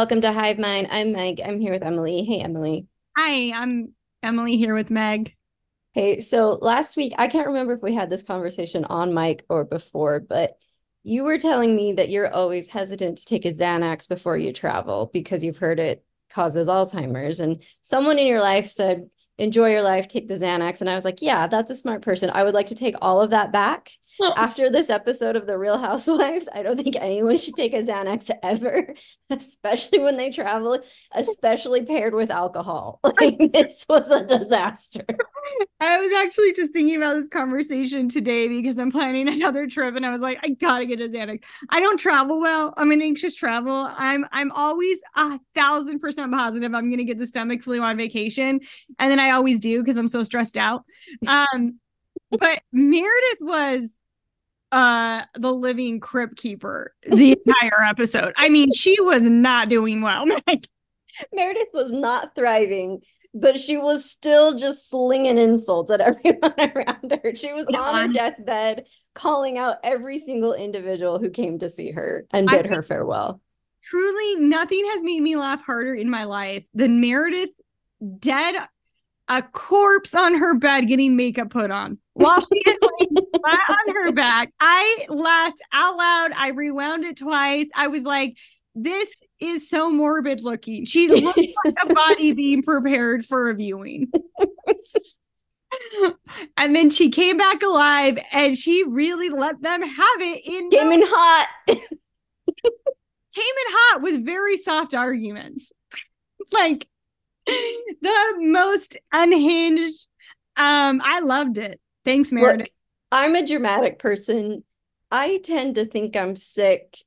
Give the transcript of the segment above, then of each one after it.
Welcome to Hive Mind. I'm Meg. I'm here with Emily. Hey, Emily. Hi, I'm Emily here with Meg. Hey, so last week, I can't remember if we had this conversation on mic or before, but you were telling me that you're always hesitant to take a Xanax before you travel because you've heard it causes Alzheimer's. And someone in your life said, enjoy your life, take the Xanax. And I was like, yeah, that's a smart person. I would like to take all of that back after this episode of The Real Housewives, I don't think anyone should take a Xanax ever, especially when they travel, especially paired with alcohol. Like this was a disaster. I was actually just thinking about this conversation today because I'm planning another trip and I was like, I gotta get a Xanax. I don't travel well. I'm an anxious travel. I'm I'm always a thousand percent positive I'm gonna get the stomach flu on vacation. And then I always do because I'm so stressed out. Um but Meredith was uh the living crypt keeper the entire episode. I mean, she was not doing well. Meredith was not thriving, but she was still just slinging insults at everyone around her. She was on her deathbed calling out every single individual who came to see her and bid her farewell. Truly, nothing has made me laugh harder in my life than Meredith dead a corpse on her bed getting makeup put on while she is like flat on her back. I laughed out loud. I rewound it twice. I was like, this is so morbid looking. She looks like a body being prepared for a viewing. and then she came back alive and she really let them have it in came in hot. came in hot with very soft arguments. like the most unhinged. Um, I loved it. Thanks, Meredith. Look, I'm a dramatic person. I tend to think I'm sick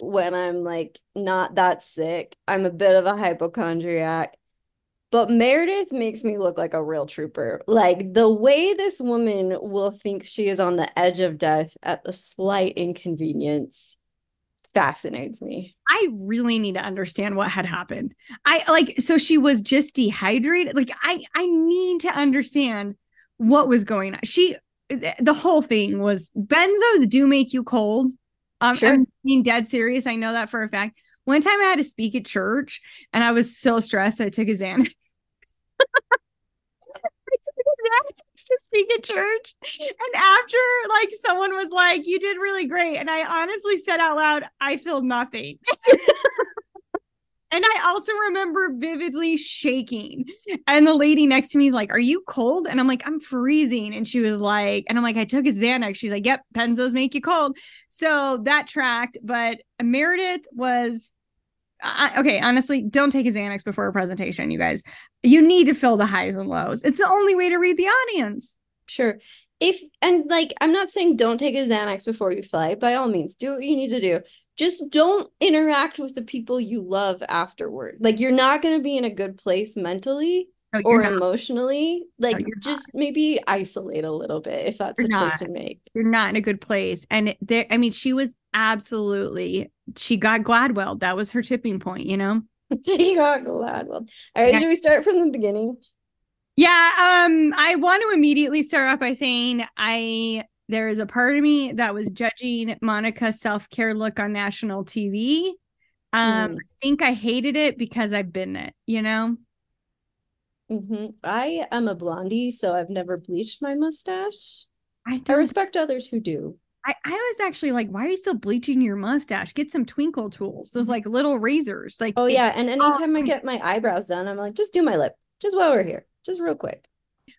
when I'm like not that sick. I'm a bit of a hypochondriac. But Meredith makes me look like a real trooper. Like the way this woman will think she is on the edge of death at the slight inconvenience fascinates me. I really need to understand what had happened. I like so she was just dehydrated. Like I I need to understand what was going on. She the whole thing was benzos do make you cold. Um, sure. I'm being dead serious. I know that for a fact. One time I had to speak at church and I was so stressed I took a Xanax. I took a Xanax. to speak at church. And after like someone was like, You did really great. And I honestly said out loud, I feel nothing. and I also remember vividly shaking. And the lady next to me is like, Are you cold? And I'm like, I'm freezing. And she was like, And I'm like, I took a Xanax. She's like, Yep, benzos make you cold. So that tracked. But Meredith was I, okay, honestly, don't take a Xanax before a presentation, you guys. You need to fill the highs and lows. It's the only way to read the audience. Sure. If and like I'm not saying don't take a Xanax before you fly. By all means, do what you need to do. Just don't interact with the people you love afterward. Like you're not going to be in a good place mentally no, or not. emotionally. Like no, just not. maybe isolate a little bit if that's you're a not. choice to make. You're not in a good place. And there, I mean, she was absolutely she got Gladwell. That was her tipping point, you know? she got Gladwell. All right, yeah. should we start from the beginning? Yeah, um, I want to immediately start off by saying I there is a part of me that was judging Monica's self-care look on national TV. Um, mm. I think I hated it because I've been it, you know. Mm-hmm. I am a blondie, so I've never bleached my mustache. I, I respect others who do. I, I was actually like, why are you still bleaching your mustache? Get some Tinkle tools, those like little razors. Like, oh yeah. And anytime I get my eyebrows done, I'm like, just do my lip, just while we're here, just real quick.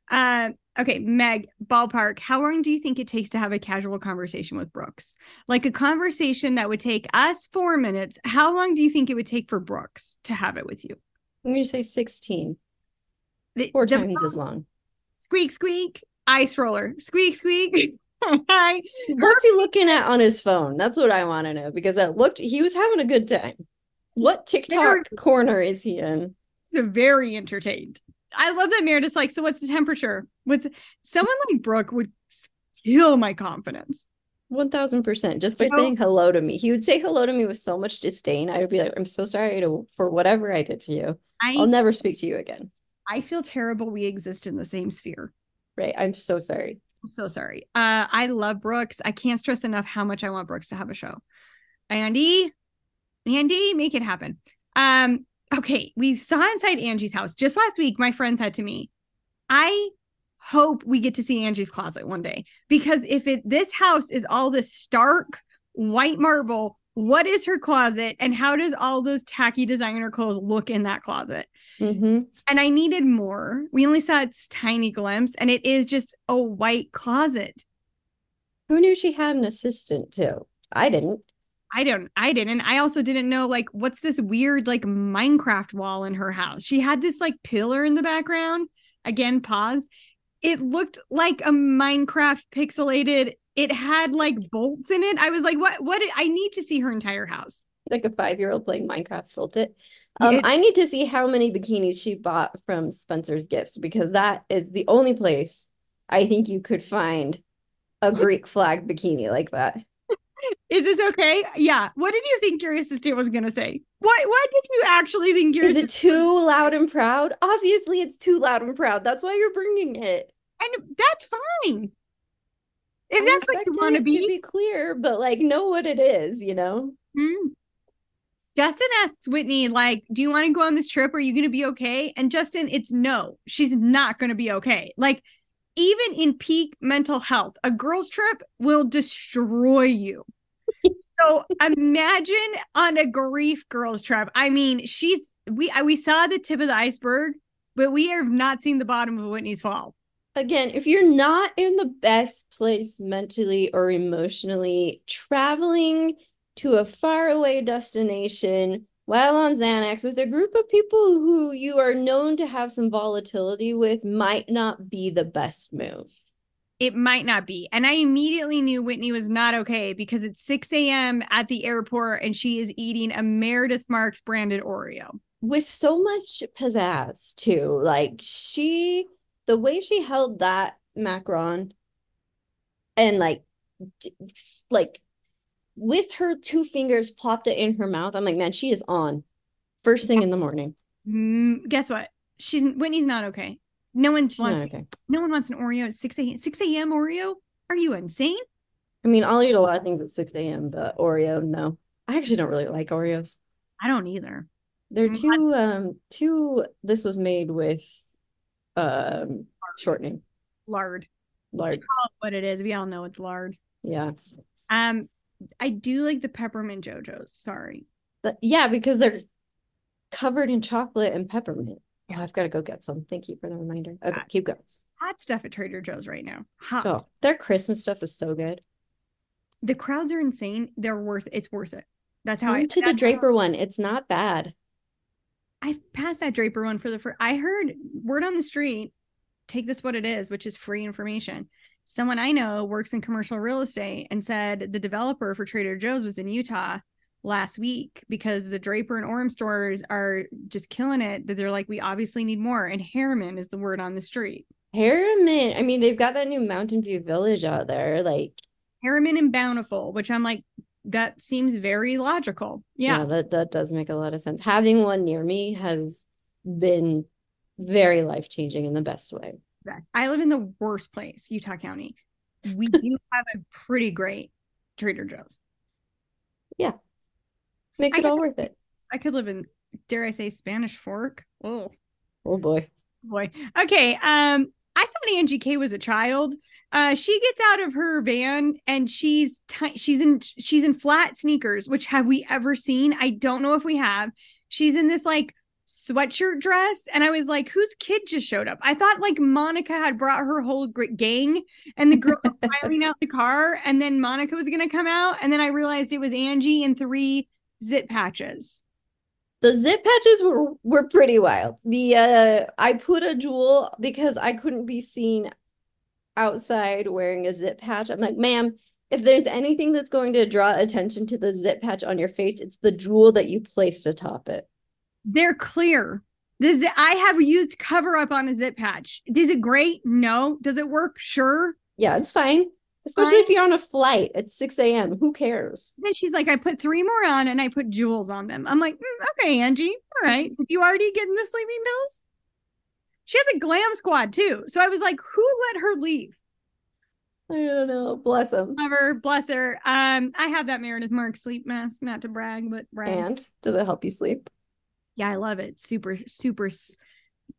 Uh, okay, Meg, ballpark. How long do you think it takes to have a casual conversation with Brooks? Like a conversation that would take us four minutes. How long do you think it would take for Brooks to have it with you? I'm going to say 16. The, Four the, times as long. Squeak, squeak, ice roller. Squeak, squeak. Hi. What's he looking at on his phone? That's what I want to know because that looked he was having a good time. What TikTok very, corner is he in? He's very entertained. I love that Meredith's like, so what's the temperature? What's someone like Brooke would kill my confidence. One thousand percent. Just by you saying hello to me, he would say hello to me with so much disdain. I would be like, "I'm so sorry to, for whatever I did to you. I, I'll never speak to you again." I feel terrible. We exist in the same sphere. Right. I'm so sorry I'm so sorry. Uh, I love Brooks. I can't stress enough how much I want Brooks to have a show. Andy, Andy, make it happen. Um, okay, we saw inside Angie's house just last week. My friend said to me, I hope we get to see Angie's closet one day because if it this house is all this stark white marble, what is her closet and how does all those tacky designer clothes look in that closet? Mm-hmm. And I needed more. We only saw its tiny glimpse, and it is just a white closet. Who knew she had an assistant too? I didn't. I don't I didn't. I also didn't know like what's this weird like Minecraft wall in her house. She had this like pillar in the background. Again, pause. It looked like a Minecraft pixelated. It had like bolts in it. I was like, what what I need to see her entire house. Like a five-year-old playing Minecraft built it. Um, It- I need to see how many bikinis she bought from Spencer's Gifts because that is the only place I think you could find a Greek flag bikini like that. Is this okay? Yeah. What did you think your assistant was gonna say? What what did you actually think your Is it too loud and proud? Obviously, it's too loud and proud. That's why you're bringing it. And that's fine. If I that's what you want to be, to be clear, but like know what it is, you know? Hmm. Justin asks Whitney, like, do you want to go on this trip? Are you going to be okay? And Justin, it's no, she's not going to be okay. Like, even in peak mental health, a girl's trip will destroy you. so imagine on a grief girls trip. I mean, she's we we saw the tip of the iceberg, but we have not seen the bottom of Whitney's fall. Again, if you're not in the best place mentally or emotionally, traveling to a faraway destination while on Xanax with a group of people who you are known to have some volatility with might not be the best move. it might not be. And I immediately knew Whitney was not okay because it's 6 a.m. at the airport and she is eating a Meredith Marks branded Oreo. With so much pizzazz, too. Like, she, the way she held that macaron and like, d- like, with her two fingers plopped it in her mouth. I'm like, man, she is on first thing in the morning. Mm, guess what? She's Whitney's not okay. No one's not okay. no one wants an Oreo at 6 a.m. 6 a.m. Oreo? Are you insane? I mean, I'll eat a lot of things at 6 a.m., but Oreo, no. I actually don't really like Oreos. I don't either. They're Mm, too um too this was made with um shortening. Lard. Lard. What it is. We all know it's lard. Yeah. Um, I do like the peppermint Joe-Joe's. Sorry. But yeah, because they're covered in chocolate and peppermint. Oh, I've got to go get some. Thank you for the reminder. Okay, keep going. Hot stuff at Trader Joe's right now. Hot. Oh, their Christmas stuff is so good. The crowds are insane. They're worth it's worth it. That's how I Come to the that's how- Draper one. It's not bad. I passed that Draper one for the first. I heard word on the street. Take this what it is, which is free information. Someone I know works in commercial real estate and said the developer for Trader Joe's was in Utah last week because the Draper and Orem stores are just killing it. That they're like, we obviously need more. And Herriman is the word on the street. Herriman. I mean, they've got that new Mountain View Village out there. Like, Herriman and Bountiful, which I'm like, that seems very logical. Yeah. yeah, that that does make a lot of sense. Having one near me has been very life-changing in the best way. best. I live in the worst place, Utah County. We do have a pretty great Trader Joe's. Yeah. Makes I it all worth it. I could live in, dare I say, Spanish Fork. Oh Oh boy. boy. Okay. Um, I thought Angie K was a child. Uh, she gets out of her van and she's ti- she's in she's in flat sneakers. Which have we ever seen? I don't know if we have. She's in this like sweatshirt dress, and I was like, "Whose kid just showed up?" I thought like Monica had brought her whole gang, and the girl was filing out the car, and then Monica was gonna come out, and then I realized it was Angie and three zit patches. The zit patches were were pretty wild. The uh I put a jewel because I couldn't be seen outside wearing a zit patch. I'm like, ma'am, if there's anything that's going to draw attention to the zit patch on your face, it's the jewel that you placed atop it. they're clear. This I have used cover up on a zit patch. Is it great? No. Does it work? Sure. Yeah, it's fine. Especially if you're on a flight at 6 a.m. Who cares? Then she's like, I put three more on and I put jewels on them. I'm like, "Mm, okay, Angie. All right. Did you already get in the sleeping pills? She has a glam squad too. So I was like, who let her leave? I don't know. Bless him. Whatever, bless her. Um, I have that Meredith Mark sleep mask, not to brag, but brag. And does it help you sleep? Yeah, I love it. Super, super.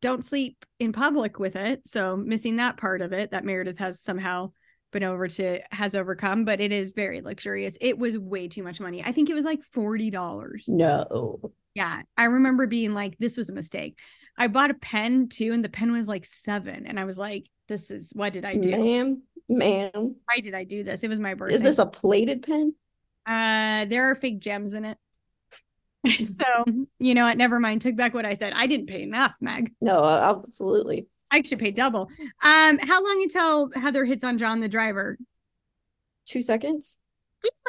Don't sleep in public with it. So missing that part of it that Meredith has somehow been over to has overcome, but it is very luxurious. It was way too much money. I think it was like forty dollars. No. Yeah, I remember being like, "This was a mistake." I bought a pen too, and the pen was like seven, and I was like, "This is what did I do, ma'am? Ma'am, why did I do this? It was my birthday." Is this a plated pen? Uh, there are fake gems in it. so you know what? Never mind. Took back what I said. I didn't pay enough, Meg. No, absolutely. I should pay double. Um, how long until Heather hits on John the driver? Two seconds.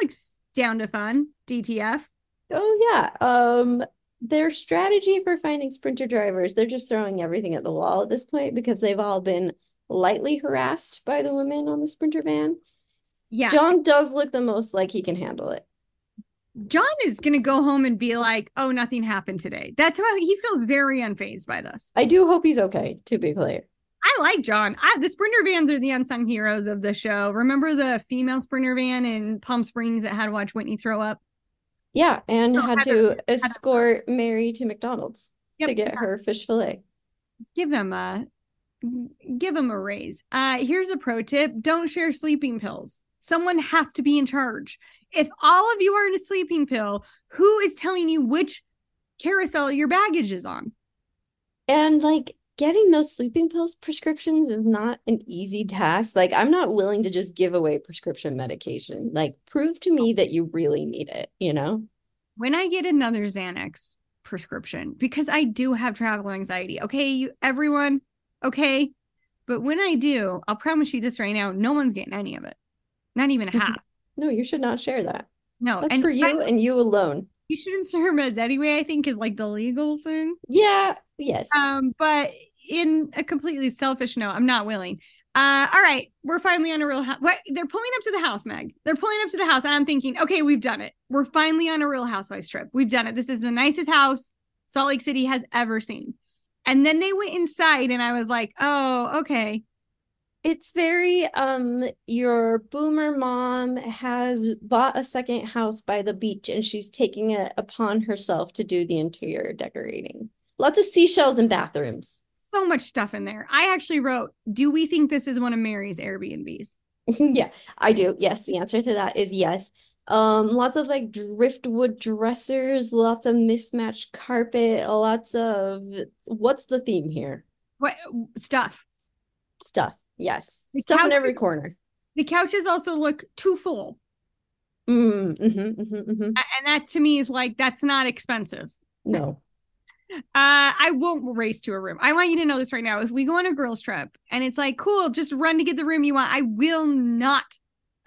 Like down to fun. DTF. Oh yeah. Um, their strategy for finding sprinter drivers, they're just throwing everything at the wall at this point because they've all been lightly harassed by the women on the sprinter van. Yeah. John does look the most like he can handle it. John is going to go home and be like, oh, nothing happened today. That's how he feels very unfazed by this. I do hope he's okay, to be clear. I like John. I, the Sprinter vans are the unsung heroes of the show. Remember the female Sprinter van in Palm Springs that had to watch Whitney throw up? Yeah, and no, had, to escort Mary to McDonald's yep, to get yeah. her fish fillet. Let's give him a give him a raise. Uh, here's a pro tip: don't share sleeping pills. Someone has to be in charge. If all of you are in a sleeping pill, who is telling you which carousel your baggage is on? And like getting those sleeping pills prescriptions is not an easy task. Like, I'm not willing to just give away prescription medication. Like, prove to me that you really need it, you know? When I get another Xanax prescription, because I do have travel anxiety, okay, you everyone, okay. But when I do, I'll promise you this right now no one's getting any of it. Not even half. no, you should not share that. No, that's and for you and you alone. You shouldn't share meds anyway. I think is like the legal thing. Yeah. Yes. Um, but in a completely selfish note, I'm not willing. Uh, all right, we're finally on a real house. What they're pulling up to the house, Meg. They're pulling up to the house, and I'm thinking, okay, we've done it. We're finally on a real housewives trip. We've done it. This is the nicest house Salt Lake City has ever seen. And then they went inside, and I was like, oh, okay it's very um your boomer mom has bought a second house by the beach and she's taking it upon herself to do the interior decorating. Lots of seashells and bathrooms. So much stuff in there. I actually wrote do we think this is one of mary's airbnbs? Yeah i do. Yes the answer to that is yes. Um lots of like driftwood dressers lots of mismatched carpet lots of what's the theme here? What stuff. Stuff Yes. The Stuff couch, in every corner. The couches also look too full. Mm, mm-hmm, mm-hmm, mm-hmm. And that to me is like, that's not expensive. No. Uh, I won't race to a room. I want you to know this right now. If we go on a girls' trip and it's like, cool, just run to get the room you want, I will not,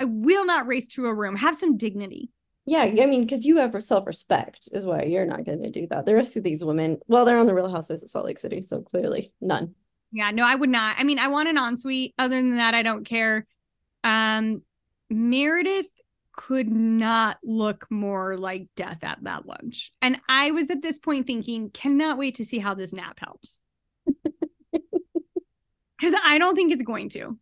I will not race to a room. Have some dignity. Yeah, I mean, because you have self respect, is why you're not going to do that. The rest of these women, well, they're on the Real Housewives of Salt Lake City, so clearly none. Yeah, no, I would not. I mean, I want an ensuite. Other than that, I don't care. Um, Meredith could not look more like death at that lunch. And I was at this point thinking, cannot wait to see how this nap helps. Because I don't think it's going to.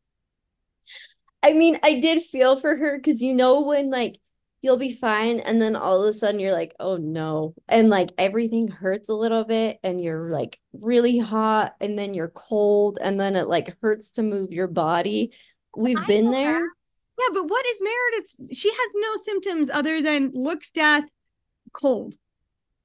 I mean, I did feel for her because you know when like you'll be fine and then all of a sudden you're like oh no and like everything hurts a little bit and you're like really hot and then you're cold and then it like hurts to move your body. We've I been there. that. yeah but what is meredith she has no symptoms other than looks death cold.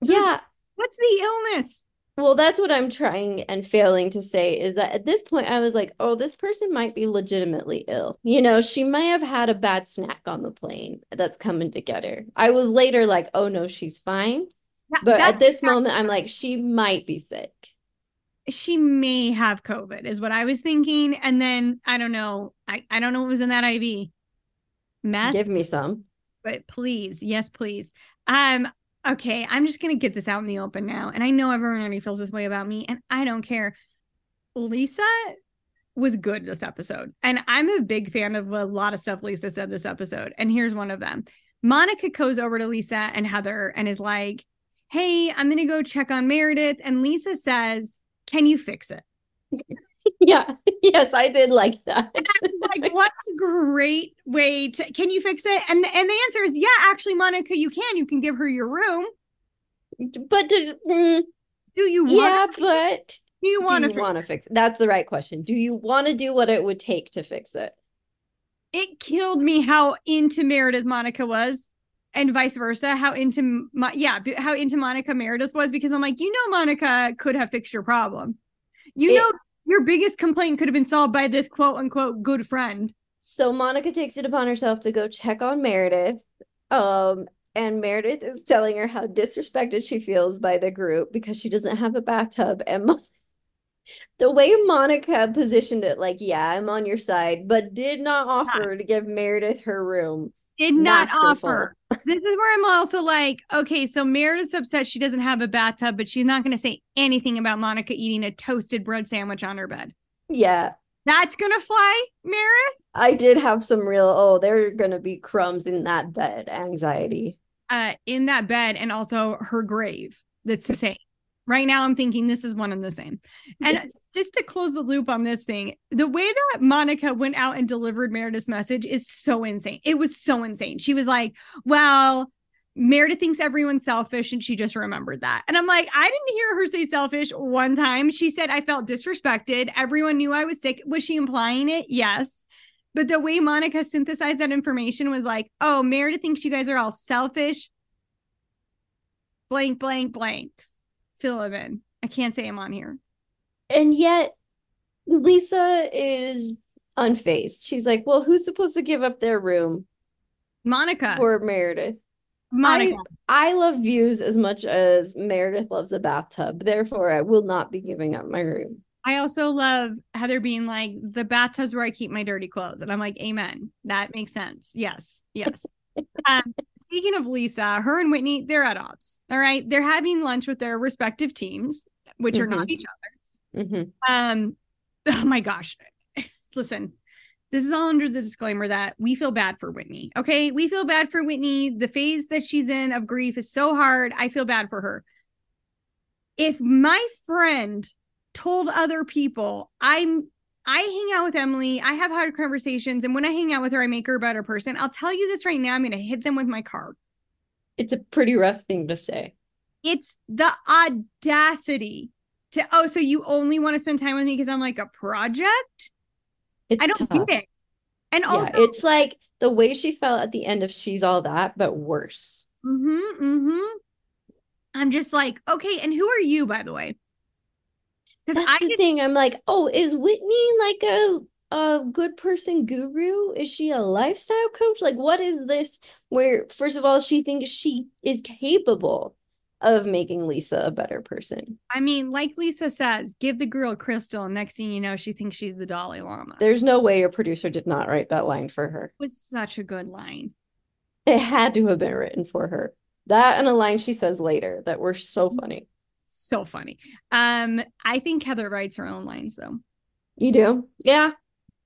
So yeah. what's the illness well, that's what I'm trying and failing to say is that at this point I was like, oh, this person might be legitimately ill. You know, she might have had a bad snack on the plane that's coming to get her. I was later like, oh no, she's fine. Yeah, but at this moment, I'm like, she might be sick. She may have COVID, is what I was thinking. And then I don't know. I, I don't know what was in that IV. Meth. Give me some. But please, yes, please. Um, okay, I'm just gonna get this out in the open now. And I know everyone already feels this way about me, and I don't care. Lisa was good this episode. And I'm a big fan of a lot of stuff Lisa said this episode. And here's one of them. Monica goes over to Lisa and Heather and is like, Hey, I'm going to go check on Meredith. And Lisa says, Can you fix it? yeah. Yes, I did like that. like, what's a great way to can you fix it? And and the answer is yeah, actually, Monica, you can. You can give her your room. But does mm, Do you Yeah, but do you want to want to fix it? That's the right question. Do you want to do what it would take to fix it? it killed me how into Meredith Monica was and vice versa how into my yeah how into Monica Meredith was because I'm like you know Monica could have fixed your problem you It- know your biggest complaint could have been solved by this quote unquote good friend So Monica takes it upon herself to go check on Meredith. Um, and Meredith is telling her how disrespected she feels by the group because she doesn't have a bathtub. And Mo- the way Monica positioned it, like, yeah, I'm on your side, but did not offer to give Meredith her room. Did not Masterful. offer. This is where I'm also like okay so Meredith's upset she doesn't have a bathtub but she's not going to say anything about Monica eating a toasted bread sandwich on her bed. Yeah, that's going to fly Meredith? I did have some real, oh, there are gonna be crumbs in that bed anxiety. uh in that bed and also her grave. That's the same right now i'm thinking this is one and the same. And just to close the loop on this thing the way that monica went out and delivered meredith's message is so insane. It was so insane. She was like well meredith thinks everyone's selfish and she just remembered that. And i'm like i didn't hear her say selfish one time. She said i felt disrespected. Everyone knew i was sick. Was she implying it? Yes. But the way Monica synthesized that information was like, oh, Meredith thinks you guys are all selfish. Blank, blank, blanks. Fill them in. I can't say I'm on here. And yet, Lisa is unfazed. She's like, well, who's supposed to give up their room Monica. Or Meredith? Monica. I love views as much as Meredith loves a bathtub. Therefore, I will not be giving up my room. I also love Heather being like, the bathtub's where I keep my dirty clothes. And I'm like, amen. That makes sense. Yes. Yes. um, speaking of Lisa, her and Whitney, they're at odds. All right. They're having lunch with their respective teams, which are not Mhm. each other. Mhm. Um, oh my gosh. Listen, this is all under the disclaimer that we feel bad for Whitney. Okay. We feel bad for Whitney. The phase that she's in of grief is so hard. I feel bad for her. If my friend told other people, I'm I hang out with Emily, I have hard conversations, and when I hang out with her, I make her a better person. I'll tell you this right now, I'm gonna hit them with my car. It's a pretty rough thing to say. it's the audacity to oh so you only want to spend time with me because i'm like a project It's i don't tough. get it and Yeah, also it's like the way she felt at the end of She's All That, but worse. mm-hmm, mm-hmm. i'm just like okay and who are you by the way because That's i the thing. I'm like, oh, is Whitney like a a good person guru? Is she a lifestyle coach? Like, what is this? Where, first of all, she thinks she is capable of making Lisa a better person. i mean like lisa says give the girl a crystal next thing you know she thinks she's the dalai lama There's no way your producer did not write that line for her. it was such a good line It had to have been written for her. That and a line she says later that were so mm-hmm. funny. So funny um i think heather writes her own lines though You do? Yeah.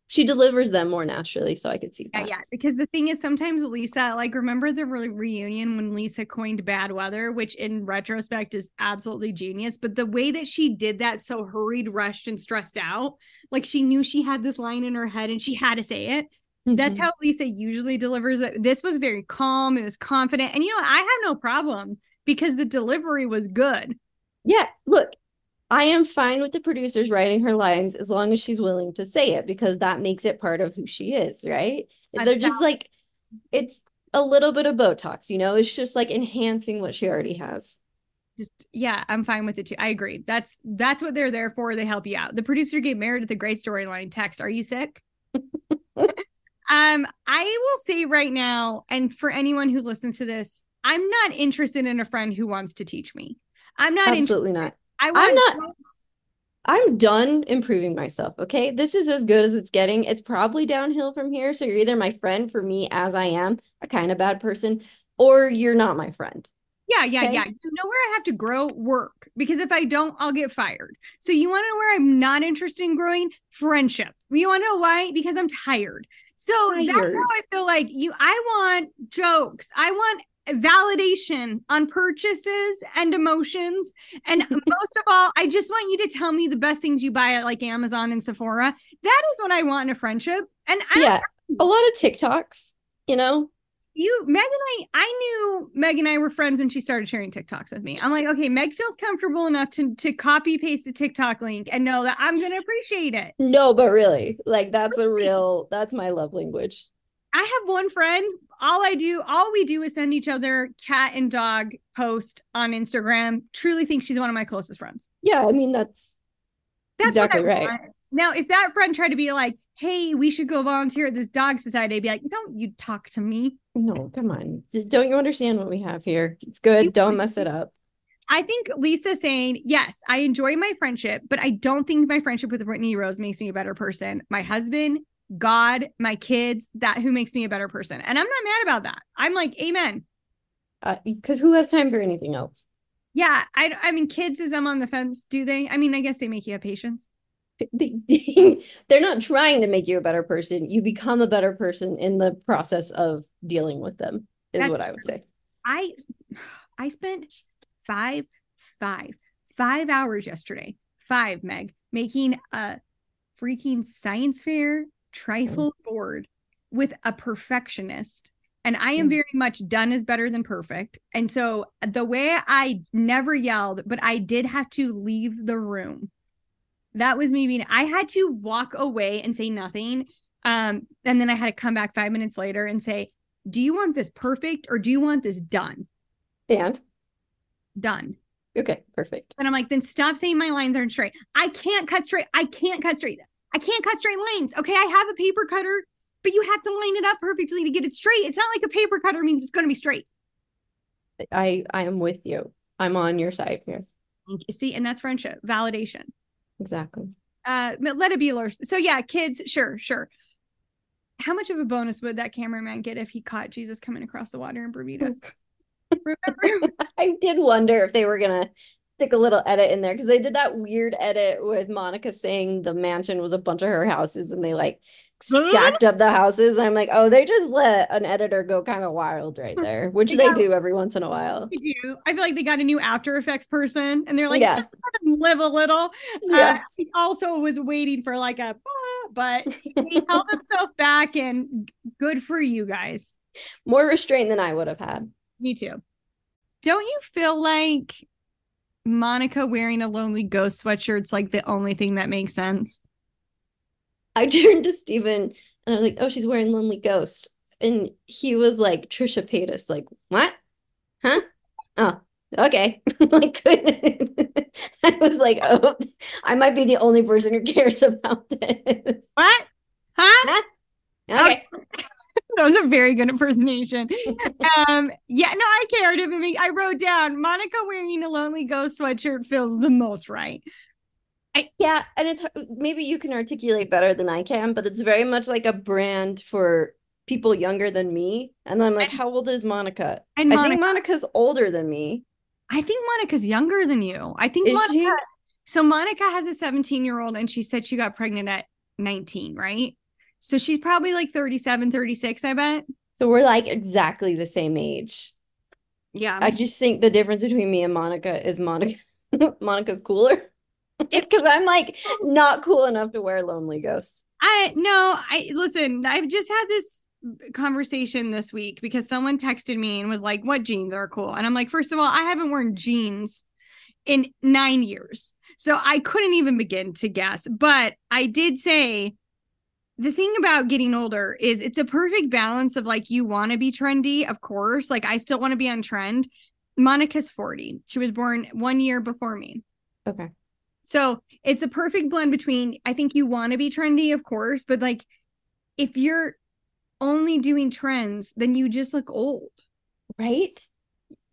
She delivers them more naturally, so I could see that. yeah. Because the thing is, sometimes Lisa, like, remember the re- reunion when Lisa coined bad weather, which in retrospect is absolutely genius. But the way that she did that, so hurried, rushed, and stressed out, like she knew she had this line in her head and she had to say it. That's Mhm. how Lisa usually delivers it. This was very calm, it was confident. And you know, I had no problem because the delivery was good. Yeah, look, I am fine with the producers writing her lines as long as she's willing to say it because that makes it part of who she is, right? A They're just like, it's a little bit of Botox, you know? It's just like enhancing what she already has. just yeah i'm fine with it too. I agree. That's that's what they're there for. They help you out. The producer gave meredith a great storyline text. Are you sick? Um i will say right now and for anyone who listens to this i'm not interested in a friend who wants to teach me i'm not interested Absolutely not. i want not- jokes. I'm done improving myself, okay? This is as good as it's getting. It's probably downhill from here. So you're either my friend for me as I am, a kind of bad person, or you're not my friend. yeah yeah Okay. yeah you know where i have to grow work because if i don't i'll get fired so you want to know where i'm not interested in growing friendship you want to know why because i'm tired so that's how i feel like you i want jokes i want validation on purchases and emotions and most of all i just want you to tell me the best things you buy at like amazon and sephora that is what i want in a friendship and I Yeah, a lot of TikToks, you know? you Meg and I I knew Meg and I were friends when she started sharing TikToks with me. I'm like, okay, Meg feels comfortable enough to to copy paste a TikTok link and know that I'm gonna appreciate it. No, but really, like that's a real that's my love language. I have one friend. All I do, all we do is send each other cat and dog post on Instagram. Truly think she's one of my closest friends. Yeah, I mean that's That's what exactly I right. want. Now, if that friend tried to be like, hey, we should go volunteer at this dog society, I'd be like, don't you talk to me. No, come on. Don't you understand what we have here? It's good. You- Don't mess it up. I think Lisa saying, yes, I enjoy my friendship, but I don't think my friendship with Whitney Rose makes me a better person. My husband, God, my kids, that who makes me a better person. And I'm not mad about that. I'm like, amen. Uh, because who has time for anything else? Yeah. I, I mean, kids is I'm on the fence. Do they? I mean, I guess they make you have patience. They- They're not trying to make you a better person. You become a better person in the process of dealing with them, is That's what I would say. I I spent five, five, five hours yesterday, five, Meg, making a freaking science fair trifle board with a perfectionist. And I am Mm. very much done is better than perfect. And so the way I never yelled, but I did have to leave the room. That was me being, I had to walk away and say nothing. Um, and then I had to come back five minutes later and say, Do you want this perfect or do you want this done? And Done. okay, perfect. And I'm like, then stop saying my lines aren't straight. I can't cut straight. I can't cut straight. I can't cut straight lines. Okay. I have a paper cutter, but you have to line it up perfectly to get it straight. It's not like a paper cutter means it's going to be straight. I I am with you. I'm on your side here. See, and that's friendship, validation. Exactly. Uh, but let it be yours. So yeah, kids, sure, sure. How much of a bonus would that cameraman get if he caught Jesus coming across the water in Bermuda? Remember? I did wonder if they were gonna stick a little edit in there because they did that weird edit with Monica saying the mansion was a bunch of her houses and they like stacked up the houses. I'm like, oh, they just let an editor go kind of wild right there, which they Yeah. do every once in a while. I do. I feel like they got a new After Effects person, and they're like, Yeah. live a little. Yeah. Uh, he also was waiting for like a, but he held himself back, and good for you guys. More restraint than I would have had. Me too. Don't you feel like Monica wearing a lonely ghost sweatshirt's like the only thing that makes sense? I turned to Steven and I was like, oh, she's wearing Lonely Ghost. And he was like, Trisha Paytas, like, what? Huh? Oh, okay. like, I was like, oh, I might be the only person who cares about this. What? Huh? Okay. Oh. That was a very good impersonation. um, yeah, no, I cared. I wrote down Monica wearing a lonely ghost sweatshirt feels the most right. Yeah, and it's maybe you can articulate better than I can, but it's very much like a brand for people younger than me. And I'm like, And- how old is Monica? And I Monica, think Monica's older than me. I think Monica's younger than you. I think Is Monica, she? so Monica has a 17 year old and she said she got pregnant at 19, right? So she's probably like 37, 36, I bet. So we're like exactly the same age. Yeah. I just think the difference between me and Monica is Monica Monica's cooler. Because I'm like not cool enough to wear Lonely Ghost. I no, I listen, I've just had this conversation this week because someone texted me and was like, What jeans are cool? And I'm like, First of all, I haven't worn jeans in nine years. So I couldn't even begin to guess. But I did say the thing about getting older is it's a perfect balance of like you want to be trendy, of course. Like I still want to be on trend. Monica's 40. She was born one year before me. Okay. So it's a perfect blend between I think you want to be trendy, of course, but like if you're only doing trends, then you just look old. Right?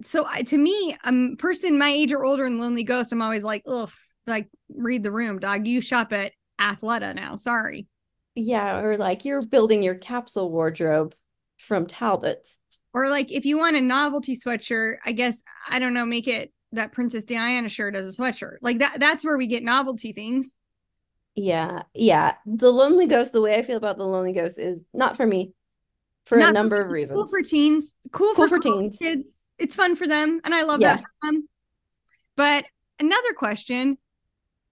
So I, to me, a person my age or older in Lonely Ghost, I'm always like, ugh, like read the room, dog. You shop at Athleta now. Sorry. Yeah, or like you're building your capsule wardrobe from Talbot's. Or like if you want a novelty sweatshirt, I guess I don't know, make it that Princess Diana shirt as a sweatshirt. Like that that's where we get novelty things. Yeah, yeah. The Lonely Ghost, the way I feel about the Lonely Ghost is not for me for Not a for number of reasons. Cool for teens. Cool, Cool for, for teens. kids. It's fun for them. And I love Yeah. that for them. But another question,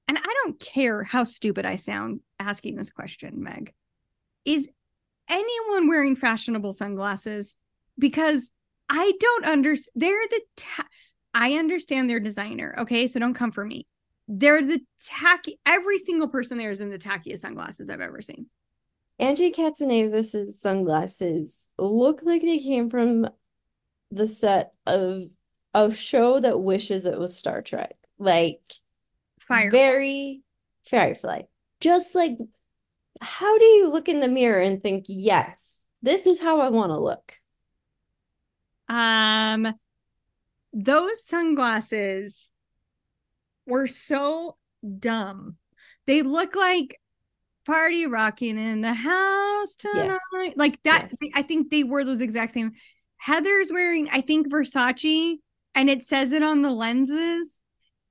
and I don't care how stupid I sound asking this question, Meg. Is anyone wearing fashionable sunglasses? because I don't understand. They're the ta- I understand their designer. Okay, so don't come for me. They're the tacky. Every single person there is in the tackiest sunglasses I've ever seen. Angie Katsanevas's sunglasses look like they came from the set of a show that wishes it was Star Trek. Like Fire. very Firefly. Just like how do you look in the mirror and think, yes, this is how I want to look? Um, those sunglasses were so dumb. They look like party rocking in the house tonight. Yes. Like that. Yes. I think they were those exact same. Heather's wearing, I think, Versace, and it says it on the lenses.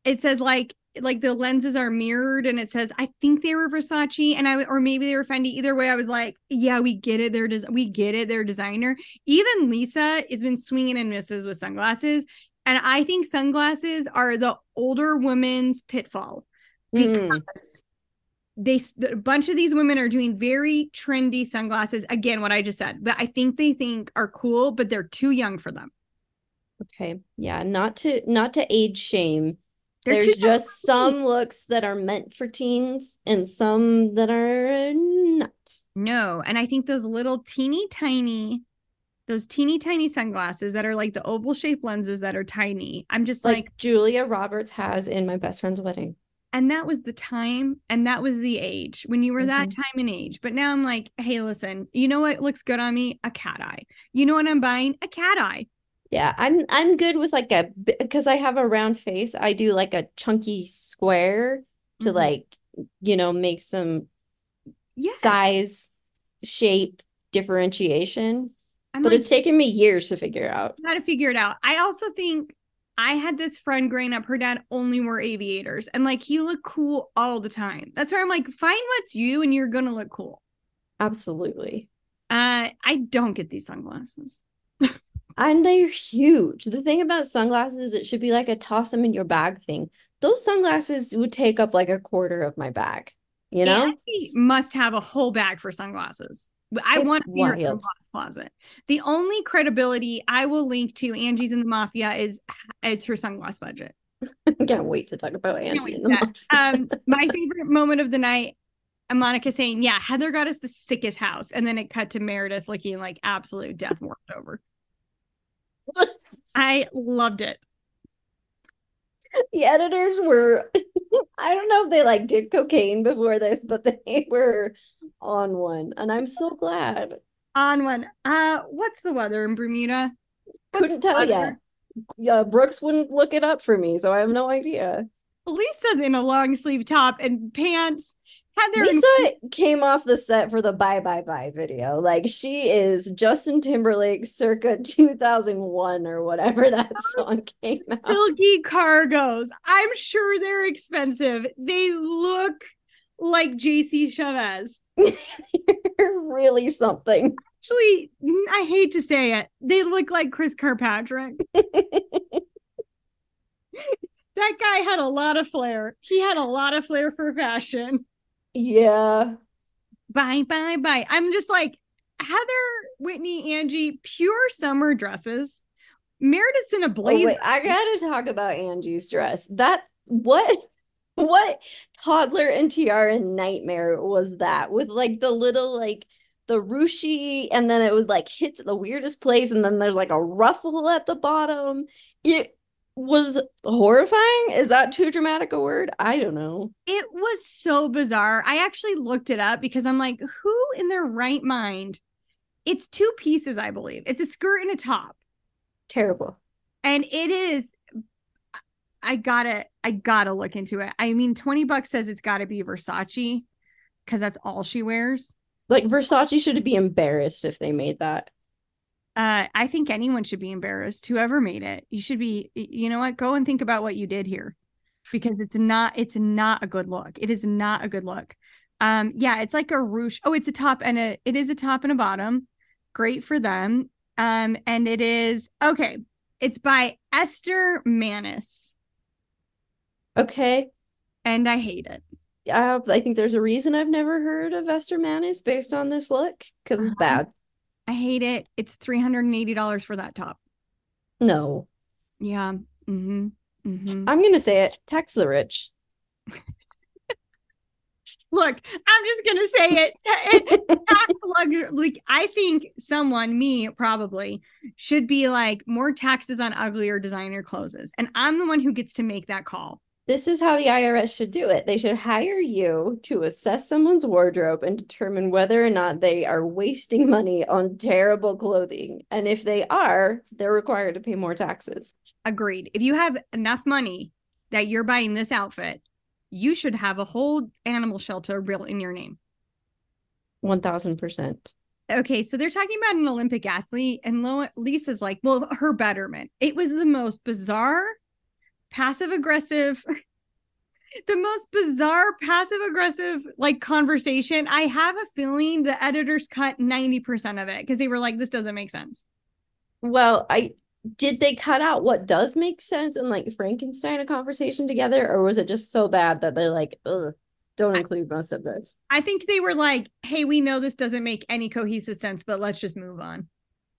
It says like like the lenses are mirrored and it says I think they were Versace and I or maybe they were Fendi. Either way, I was like, yeah, we get it. They're des- we get it. They're designer. Even Lisa has been swinging and misses with sunglasses, and I think sunglasses are the older woman's pitfall hmm. because. Mm. They a bunch of these women are doing very trendy sunglasses. Again, what I just said, but I think they think are cool, but they're too young for them. Okay. Yeah. Not to not to age shame they're There's just some looks that are meant for teens and some that are not. No. And I think those little teeny tiny, those teeny tiny sunglasses that are like the oval shaped lenses that are tiny. I'm just like, like Julia Roberts has in my best friend's wedding. And that was the time and that was the age when you were mm-hmm. that time and age. But now I'm like, hey, listen, you know what looks good on me? A cat eye. You know what I'm buying? A cat eye. Yeah, I'm I'm good with like a because I have a round face. I do like a chunky square to mm-hmm. like you know make some yes. size, shape differentiation. I'm but like, it's taken me years to figure out. How to figure it out. I also think I had this friend growing up. Her dad only wore aviators, and like he looked cool all the time. That's where I'm like, find what's you, and you're gonna look cool. Absolutely. Uh, I don't get these sunglasses. and they're huge. The thing about sunglasses, it should be like a toss them in your bag thing. Those sunglasses would take up like a quarter of my bag. You know, must have a whole bag for sunglasses. I it's want to sunglass closet. The only credibility I will link to Angie's in the Mafia is is her sunglass budget. I can't wait to talk about Angie in the Mafia. um, my favorite moment of the night Monica saying, Yeah, Heather got us the sickest house. And then it cut to Meredith looking like absolute death worked over. I loved it. The editors were I don't know if they like did cocaine before this, but they were on one. And I'm so glad. On one. Uh what's the weather in Bermuda? What's Couldn't tell you. Yeah, Brooks wouldn't look it up for me, so I have no idea. Lisa's in a long sleeve top and pants Heather Lisa came off the set for the Bye Bye Bye video. Like she is Justin Timberlake circa 2001 or whatever that song came out. Silky cargos. I'm sure they're expensive. They look like JC Chasez. they're really something. Actually, I hate to say it. They look like Chris Kirkpatrick. that guy had a lot of flair. He had a lot of flair for fashion. Yeah. Bye, bye, bye. I'm just like, Heather, Whitney, Angie, pure summer dresses. Meredith's in a blazer. Oh, wait, I gotta talk about Angie's dress. That what what toddler and tiara nightmare was that with like the little like the ruchy and then it would like hit the weirdest place and then there's like a ruffle at the bottom. It was horrifying. Is that too dramatic a word? I don't know. It was so bizarre. I actually looked it up because I'm like, who in their right mind? It's two pieces, I believe. It's a skirt and a top. Terrible. And it is I gotta I gotta look into it. I mean, 20 bucks says it's gotta be Versace because that's all she wears. Like Versace should be embarrassed if they made that. Uh, I think anyone should be embarrassed. Whoever made it, you should be. You know what? Go and think about what you did here, because it's not. It's not a good look. It is not a good look. Um, yeah, it's like a ruche. Oh, it's a top and a. It is a top and a bottom. Great for them. Um, and it is okay. It's by Esther Manas. Okay. And I hate it. I, I think there's a reason I've never heard of Esther Manas based on this look because it's uh-huh. bad. I hate it. It's $380 for that top. No. Yeah. Mm-hmm. Mm-hmm. I'm gonna say it. Tax the rich. Look, I'm just gonna say it. it tax luxury, like I think someone, me probably, should be like more taxes on uglier designer clothes, and I'm the one who gets to make that call. This is how the IRS should do it. They should hire you to assess someone's wardrobe and determine whether or not they are wasting money on terrible clothing. And if they are, they're required to pay more taxes. Agreed. If you have enough money that you're buying this outfit, you should have a whole animal shelter built in your name. 1000%. Okay, so they're talking about an Olympic athlete, and Lisa's like, well, her betterment. It was the most bizarre, passive aggressive, the most bizarre, passive aggressive like conversation. I have a feeling the editors cut 90% of it because they were like, this doesn't make sense. Well, I did they cut out what does make sense and like Frankenstein a conversation together, or was it just so bad that they're like, ugh, don't include most of this? I think they were like, hey, we know this doesn't make any cohesive sense, but let's just move on.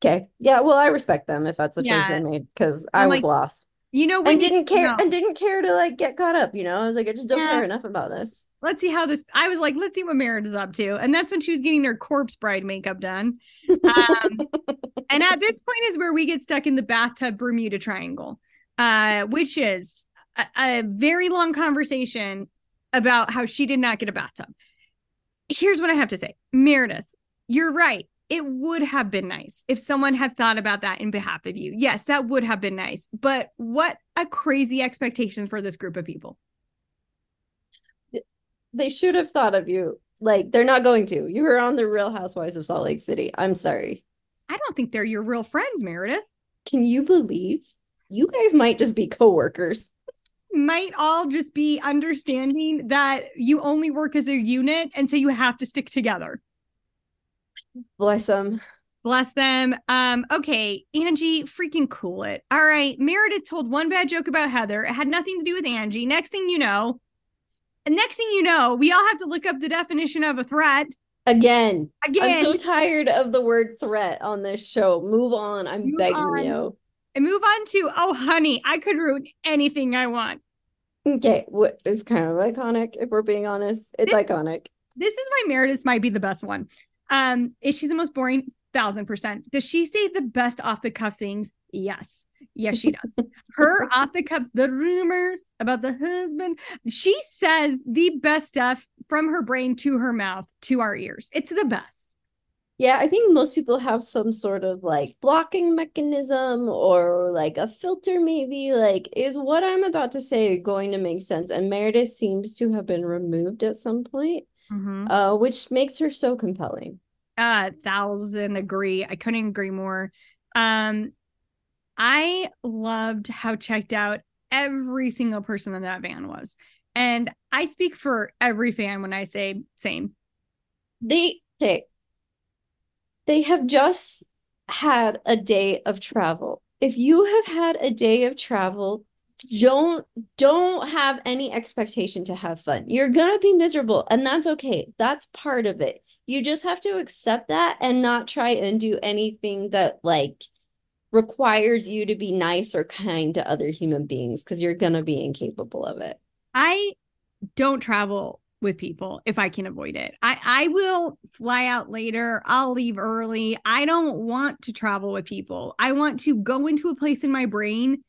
Okay. Yeah, well, I respect them if that's the Yeah. choice they made because I was like, lost You know, when and didn't care no. and didn't care to like get caught up, you know? I was like, I just don't Yeah. care enough about this. let's see how this I was like, let's see what Merritt is up to. And that's when she was getting her corpse bride makeup done. Um, and at this point is where we get stuck in the bathtub Bermuda Triangle, uh, which is a, a very long conversation about how she did not get a bathtub. Here's what I have to say Meredith, you're right. It would have been nice if someone had thought about that in behalf of you. Yes, that would have been nice. But what a crazy expectation for this group of people. they should have thought of you. Like they're not going to. You were on the Real Housewives of Salt Lake City. I'm sorry. I don't think they're your real friends, Meredith. Can you believe you guys might just be coworkers? might all just be understanding that you only work as a unit and so you have to stick together. Bless them. Bless them. Um, okay, Angie, freaking cool it. All right, Meredith told one bad joke about Heather. It had nothing to do with Angie. Next thing you know, next thing you know, we all have to look up the definition of a threat Again, again I'm so tired of the word threat on this show. Move on. I'm Move begging on. you. and move on to oh honey, I could ruin anything I want. Okay, what is kind of iconic, if we're being honest. It's This- iconic. This is why Meredith might be the best one. Um, is she the most boring? Thousand percent. Does she say the best off the cuff things? Yes. Yes, she does. Her off the cuff, the rumors about the husband. She says the best stuff from her brain to her mouth to our ears. It's the best. Yeah, I think most people have some sort of like blocking mechanism or like a filter, maybe. Like, is what I'm about to say going to make sense? And Meredith seems to have been removed at some point, uh, which makes her so compelling. Uh, thousand agree. I couldn't agree more. Um, I loved how checked out every single person in that van was. And I speak for every fan when I say same. They, okay, they have just had a day of travel. If you have had a day of travel, don't don't have any expectation to have fun. You're gonna be miserable, and that's okay. That's part of it. You just have to accept that and not try and do anything that like requires you to be nice or kind to other human beings because you're gonna be incapable of it. I don't travel with people if I can avoid it. I I will fly out later. I'll leave early. I don't want to travel with people. I want to go into a place in my brain.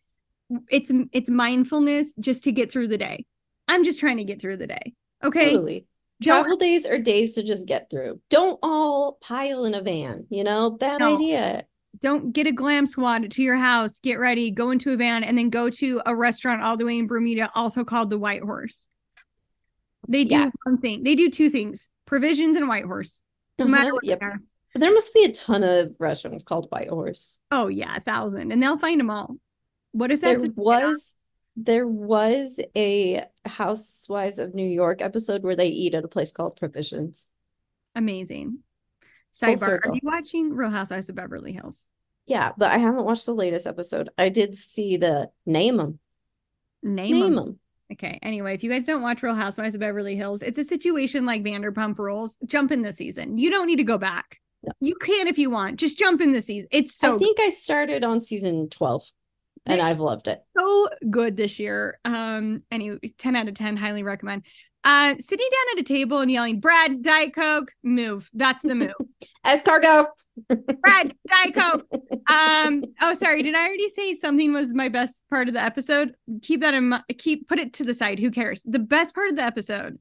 It's it's mindfulness just to get through the day. I'm just trying to get through the day. Okay. Totally. Don't- Travel days are days to just get through. Don't all pile in a van, you know? Bad No. idea. Don't get a glam squad to your house, get ready, go into a van, and then go to a restaurant all the way in Bermuda, also called the White Horse. They do Yeah. one thing. They do two things: provisions and White Horse. No matter Uh-huh, what yep. they. There must be a ton of restaurants called White Horse. Oh yeah, a thousand, and they'll find them all. What if There was there was a Housewives of New York episode where they eat at a place called Provisions. amazing? Sidebar: Are you watching Real Housewives of Beverly Hills? Yeah, but I haven't watched the latest episode. I did see the name them. Name, Name 'em. them. Okay. Anyway, if you guys don't watch Real Housewives of Beverly Hills, it's a situation like Vanderpump Rules. Jump in this season. You don't need to go back. You can if you want. Just jump in the season. It's so I think I started on season 12 and I've loved it. so good this year. Um, anyway, 10 out of 10, highly recommend. Uh, sitting down at a table and yelling, Brad, Diet Coke, move. That's the move. Escargot. Brad, Diet Coke. Um, oh, sorry. Did I already say something was my best part of the episode? Keep that in mind. Keep put it to the side. Who cares? The best part of the episode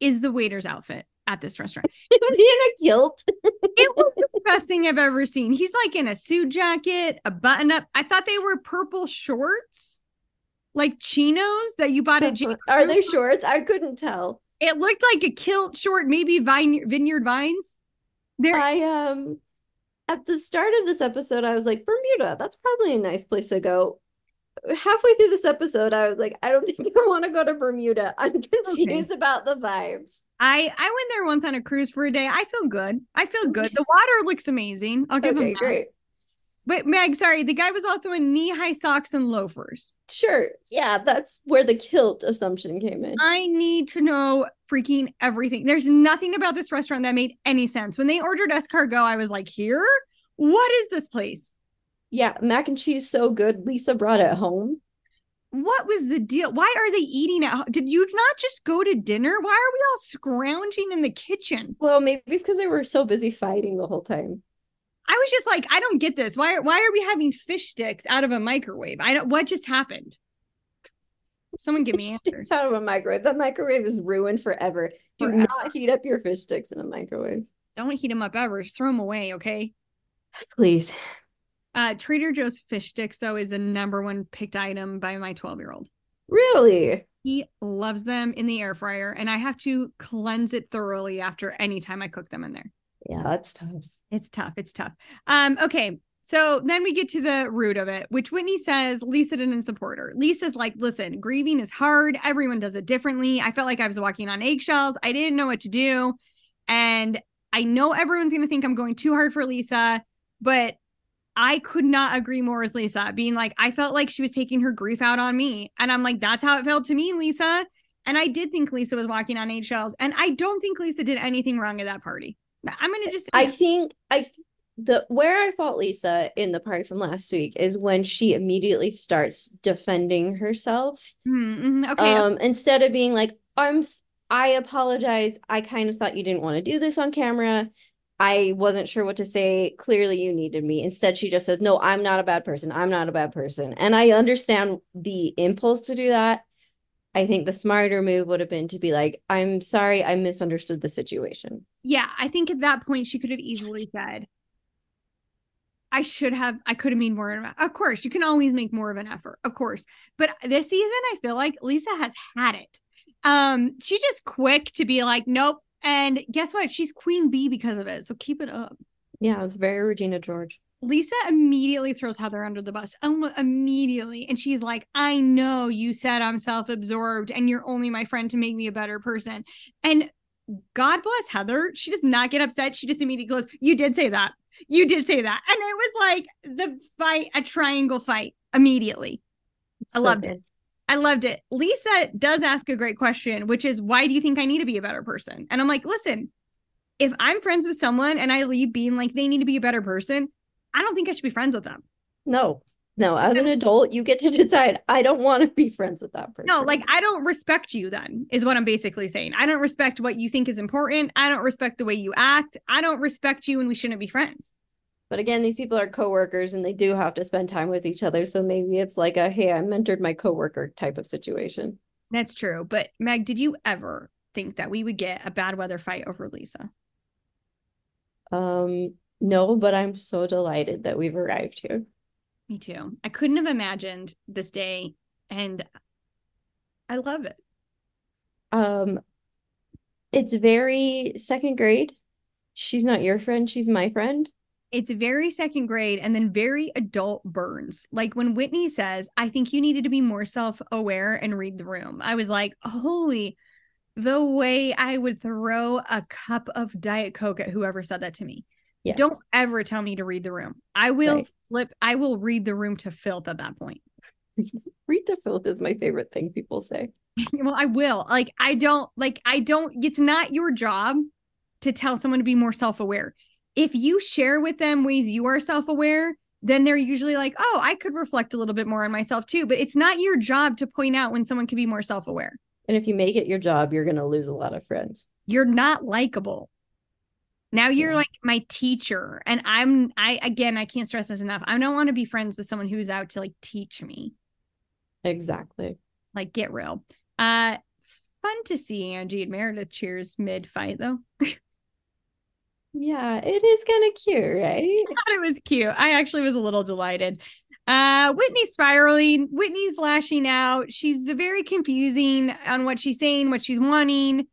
is the waiter's outfit at this restaurant. Was he in a kilt? It was the best thing I've ever seen. He's like in a suit jacket, a button up. I thought they were purple shorts, like chinos that you bought at J. Are they shorts? I couldn't tell. It looked like a kilt short, maybe vine vineyard vines. There, I um at the start of this episode, I was like, Bermuda, that's probably a nice place to go. Halfway through this episode, I was like, I don't think I want to go to Bermuda. I'm confused about the vibes. I I went there once on a cruise for a day. I feel good. I feel good. The water looks amazing. I'll give him Okay, that. great. But Meg, sorry, the guy was also in knee-high socks and loafers. Sure. Yeah, that's where the kilt assumption came in. I need to know freaking everything. There's nothing about this restaurant that made any sense. When they ordered escargot, I was like, here? What is this place? Yeah, mac and cheese so good. Lisa brought it home. What was the deal? Why are they eating at Did you not just go to dinner? Why are we all scrounging in the kitchen? Well, maybe it's because they were so busy fighting the whole time. I was just like, I don't get this. Why why are we having fish sticks out of a microwave? I don't what just happened? Someone give me Fish sticks out of a microwave. That microwave is ruined forever. Do Forever. not heat up your fish sticks in a microwave. Don't heat them up ever. Just throw them away, okay? Please. Uh Trader Joe's fish sticks though is a number one picked item by my 12 year old. Really? He loves them in the air fryer, and I have to cleanse it thoroughly after any time I cook them in there. Yeah, that's tough. It's tough. It's tough. Um, okay. So then we get to the root of it, which Whitney says Lisa didn't support her. Lisa's like, listen, grieving is hard. Everyone does it differently. I felt like I was walking on eggshells. I didn't know what to do. And I know everyone's going to think I'm going too hard for Lisa, but I could not agree more with Lisa, being like, I felt like she was taking her grief out on me. And I'm like, that's how it felt to me, Lisa. And I did think Lisa was walking on eggshells. And I don't think Lisa did anything wrong at that party. I'm going to just. I think I th- the where I fault Lisa in the party from last week is when she immediately starts defending herself. Mm, mm, okay. Um, instead of being like, I'm I apologize. I kind of thought you didn't want to do this on camera. I wasn't sure what to say. Clearly, you needed me. Instead, she just says, No, I'm not a bad person. I'm not a bad person. And I understand the impulse to do that. I think the smarter move would have been to be like, I'm sorry, I misunderstood the situation. yeah, I think at that point she could have easily said, I should have, I could have made more of Of course, you can always make more of an effort, of course. But this season, I feel like Lisa has had it. Um, she just quick to be like, nope. And guess what? She's queen bee because of it. So keep it up. Yeah, it's very Regina George. Lisa immediately throws Heather under the bus. Um, immediately. And she's like, I know you said I'm self absorbed and you're only my friend to make me a better person. And God bless Heather. She does not get upset. She just immediately goes, You did say that. You did say that. And it was like the fight, a triangle fight immediately. I So loved good. it. I loved it. Lisa does ask a great question, which is, Why do you think I need to be a better person? And I'm like, Listen, if I'm friends with someone and I leave being like, they need to be a better person, I don't think I should be friends with them. No, no, as an adult, you get to decide, I don't want to be friends with that person. No, like I don't respect you then, is what I'm basically saying. I don't respect what you think is important. I don't respect the way you act. I don't respect you and we shouldn't be friends. But again, these people are coworkers and they do have to spend time with each other. So maybe it's like a, hey, I mentored my coworker type of situation. That's true. But Meg, did you ever think that we would get a bad weather fight over Lisa? Um, no, but I'm so delighted that we've arrived here. Me too. I couldn't have imagined this day and I love it. Um, it's very second grade. She's not your friend, she's my friend. It's very second grade and then very adult burns. Like when Whitney says, I think you needed to be more self aware and read the room. I was like, holy, the way I would throw a cup of Diet Coke at whoever said that to me. Yes. Don't ever tell me to read the room. I will Right. flip, I will read the room to filth at that point. read to filth is my favorite thing people say. well, I will. Like, I don't, like, I don't, it's not your job to tell someone to be more self aware. If you share with them ways you are self-aware, then they're usually like, "Oh, I could reflect a little bit more on myself too." But it's not your job to point out when someone could be more self-aware. And if you make it your job, you're going to lose a lot of friends. You're not likable. Now you're Yeah. like my teacher and I'm I again, I can't stress this enough. I don't want to be friends with someone who's out to like teach me. Exactly. Like get real. Uh fun to see Angie and Meredith cheers mid fight though. Yeah, it is kind of cute, right? I thought it was cute. I actually was a little delighted. Uh, Whitney's spiraling. Whitney's lashing out. She's very confusing on what she's saying, what she's wanting.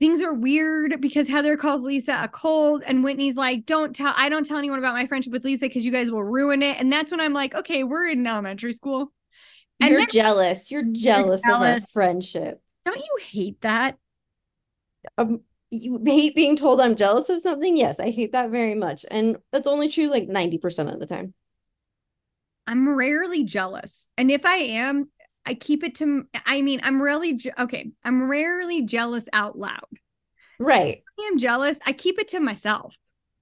Things are weird because Heather calls Lisa a cold, and Whitney's like, "Don't tell. I don't tell anyone about my friendship with Lisa because you guys will ruin it." And that's when I'm like, "Okay, we're in elementary school." And You're then- jealous. You're jealous of our friendship. Don't you hate that? Um, you hate being told I'm jealous of something? Yes, I hate that very much. And that's only true like 90% of the time. I'm rarely jealous. And if I am, I keep it to I mean, I'm really je- okay, I'm rarely jealous out loud. Right. I am jealous, I keep it to myself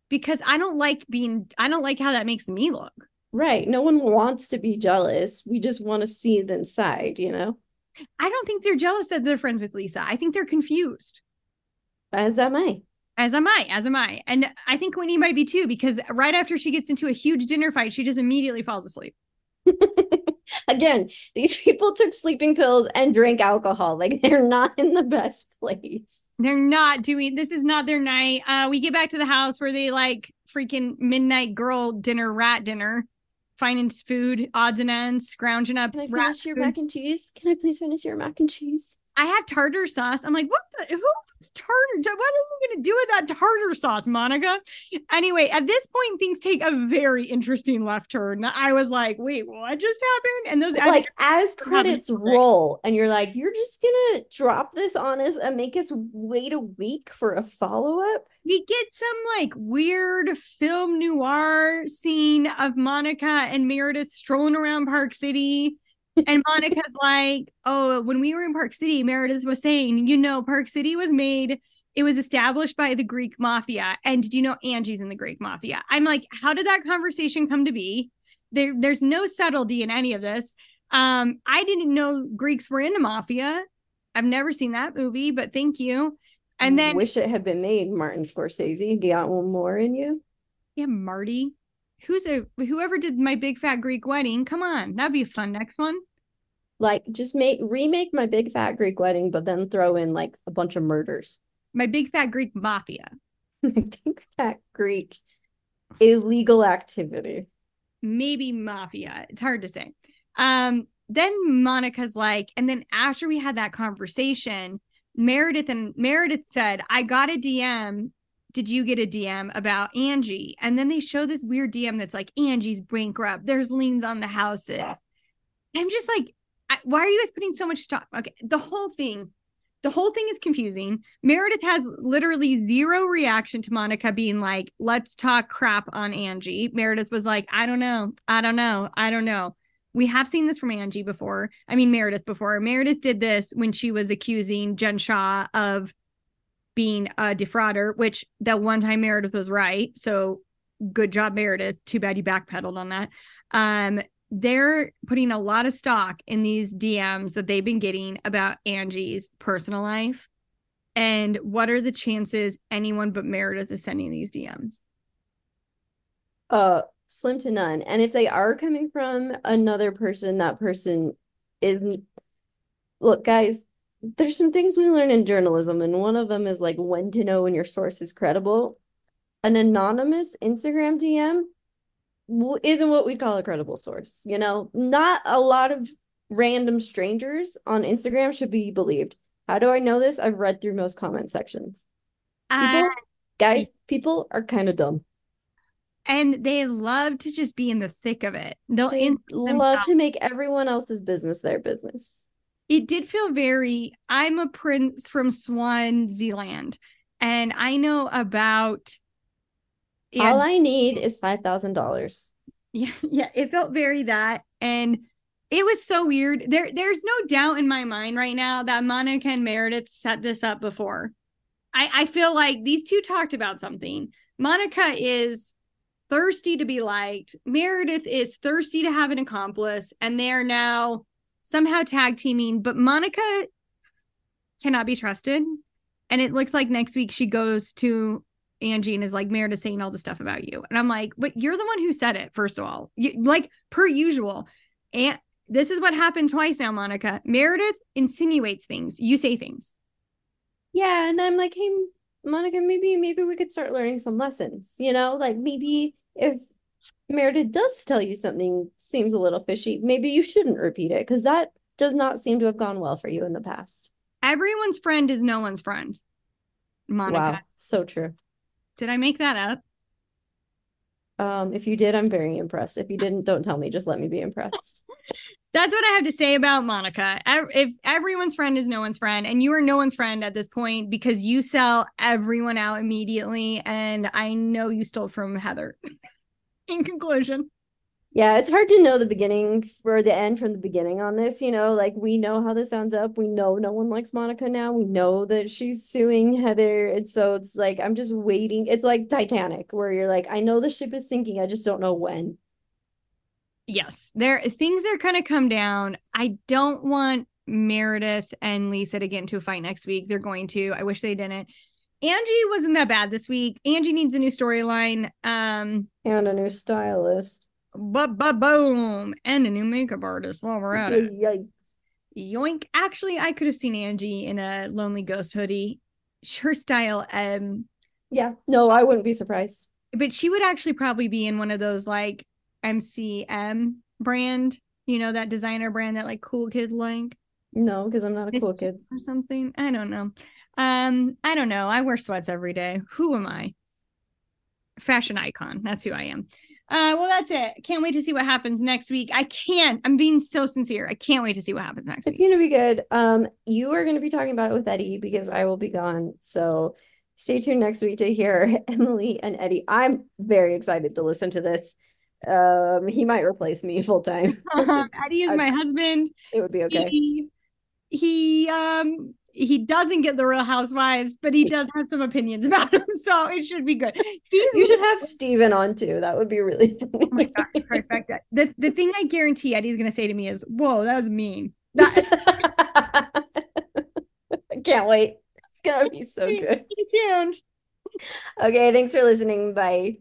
because I don't like being I don't like how that makes me look. Right. No one wants to be jealous. We just want to see the inside, you know? I don't think they're jealous that they're friends with Lisa. I think they're confused. As am I. As am I, as am I. And I think Whitney might be too, because right after she gets into a huge dinner fight, she just immediately falls asleep. Again, these people took sleeping pills and drank alcohol. Like they're not in the best place. They're not doing this is not their night. Uh we get back to the house where they like freaking midnight girl dinner, rat dinner, finding food, odds and ends, scrounging up. Can I finish your food. mac and cheese? Can I please finish your mac and cheese? I have tartar sauce. I'm like, what the who tartar? What are you gonna do with that tartar sauce, Monica? Anyway, at this point, things take a very interesting left turn. I was like, wait, what just happened? And those Like as credits roll, and you're like, you're just gonna drop this on us and make us wait a week for a follow-up? we get some like weird film noir scene of Monica and Meredith strolling around Park City. And Monica's like, Oh, when we were in Park City, Meredith was saying, you know, Park City was made, it was established by the Greek mafia. And did you know Angie's in the Greek mafia? I'm like, How did that conversation come to be? There, there's no subtlety in any of this. Um, I didn't know Greeks were in the mafia. I've never seen that movie, but thank you. And then I wish it had been made, Martin Scorsese. do Got one more in you? Yeah, Marty. Who's a whoever did my big fat Greek wedding? Come on, that'd be a fun next one. Like, just make remake my big fat Greek wedding, but then throw in like a bunch of murders. My big fat Greek mafia. I think that Greek illegal activity. Maybe mafia. It's hard to say. Um, then Monica's like, and then after we had that conversation, Meredith and Meredith said, I got a DM. Did you get a DM about Angie? And then they show this weird DM that's like, Angie's bankrupt. There's liens on the houses. I'm just like, I, why are you guys putting so much stock? Okay, the whole thing, the whole thing is confusing. Meredith has literally zero reaction to Monica being like, let's talk crap on Angie. Meredith was like, I don't know. I don't know. I don't know. We have seen this from Angie before. I mean, Meredith before. Meredith did this when she was accusing Jen Shah of being a defrauder, which that one time Meredith was right. So good job, Meredith. Too bad you backpedaled on that. Um, they're putting a lot of stock in these DMs that they've been getting about Angie's personal life. And what are the chances anyone but Meredith is sending these DMs? Uh, slim to none. And if they are coming from another person, that person isn't. Look, guys, there's some things we learn in journalism, and one of them is like when to know when your source is credible. An anonymous Instagram DM isn't what we'd call a credible source. You know, not a lot of random strangers on Instagram should be believed. How do I know this? I've read through most comment sections. People, Uh, guys, people are kind of dumb. and they love to just be in the thick of it. They'll They love to make everyone else's business their business. it did feel very i'm a prince from swaziland and i know about All I need is five thousand dollars. yeah, yeah it felt very that and it was so weird there there's no doubt in my mind right now that monica and meredith set this up before i i feel like these two talked about something Monica is thirsty to be liked. Meredith is thirsty to have an accomplice, and they're now somehow tag teaming. But Monica cannot be trusted. And it looks like next week she goes to Angie and is like, Meredith saying all the stuff about you. And I'm like, but you're the one who said it, first of all. You, like, per usual. And this is what happened twice now, Monica. Meredith insinuates things. You say things. Yeah. And I'm like, hey, Monica, maybe, maybe we could start learning some lessons, you know? Like maybe if Meredith does tell you something seems a little fishy, maybe you shouldn't repeat it because that does not seem to have gone well for you in the past. Everyone's friend is no one's friend. Monica. Wow, so true. Did I make that up? Um, if you did, I'm very impressed. If you didn't, don't tell me. Just let me be impressed. That's what I have to say about Monica. If everyone's friend is no one's friend, and you are no one's friend at this point because you sell everyone out immediately, and I know you stole from Heather. In conclusion, yeah, it's hard to know the beginning for the end from the beginning on this. You know, like we know how this ends up. We know no one likes Monica now. We know that she's suing Heather. And so it's like, I'm just waiting. It's like Titanic, where you're like, I know the ship is sinking. I just don't know when. Yes, there things are going to come down. I don't want Meredith and Lisa to get into a fight next week. They're going to. I wish they didn't. Angie wasn't that bad this week. Angie needs a new storyline. Um and a new stylist but but boom. And a new makeup artist while we're at it. Yikes. yoink. Actually i could have seen angie in a lonely ghost hoodie. Her style um yeah. No i wouldn't be surprised. but she would actually probably be in one of those like mcm brand you know that designer brand that like cool kid like. No because i'm not a cool kid. or something. I don't know. Um i don't know. I wear sweats every day. Who am i? Fashion icon. That's who i am uh, well, that's it. Can't wait to see what happens next week. I can't. I'm being so sincere. I can't wait to see what happens next it's week. It's gonna be good. Um, you are gonna be talking about it with Eddie because I will be gone. So stay tuned next week to hear Emily and Eddie. I'm very excited to listen to this. Um, he might replace me full time. Eddie is my husband. It would be okay. He, he um he doesn't get the Real Housewives, but he does have some opinions about them, so it should be good. He's you should have Steven on too. That would be really funny. Oh my god, perfect. The the thing I guarantee Eddie's gonna say to me is, "Whoa, that was mean." That- I can't wait. It's gonna be so good. Stay tuned. Okay, thanks for listening. Bye.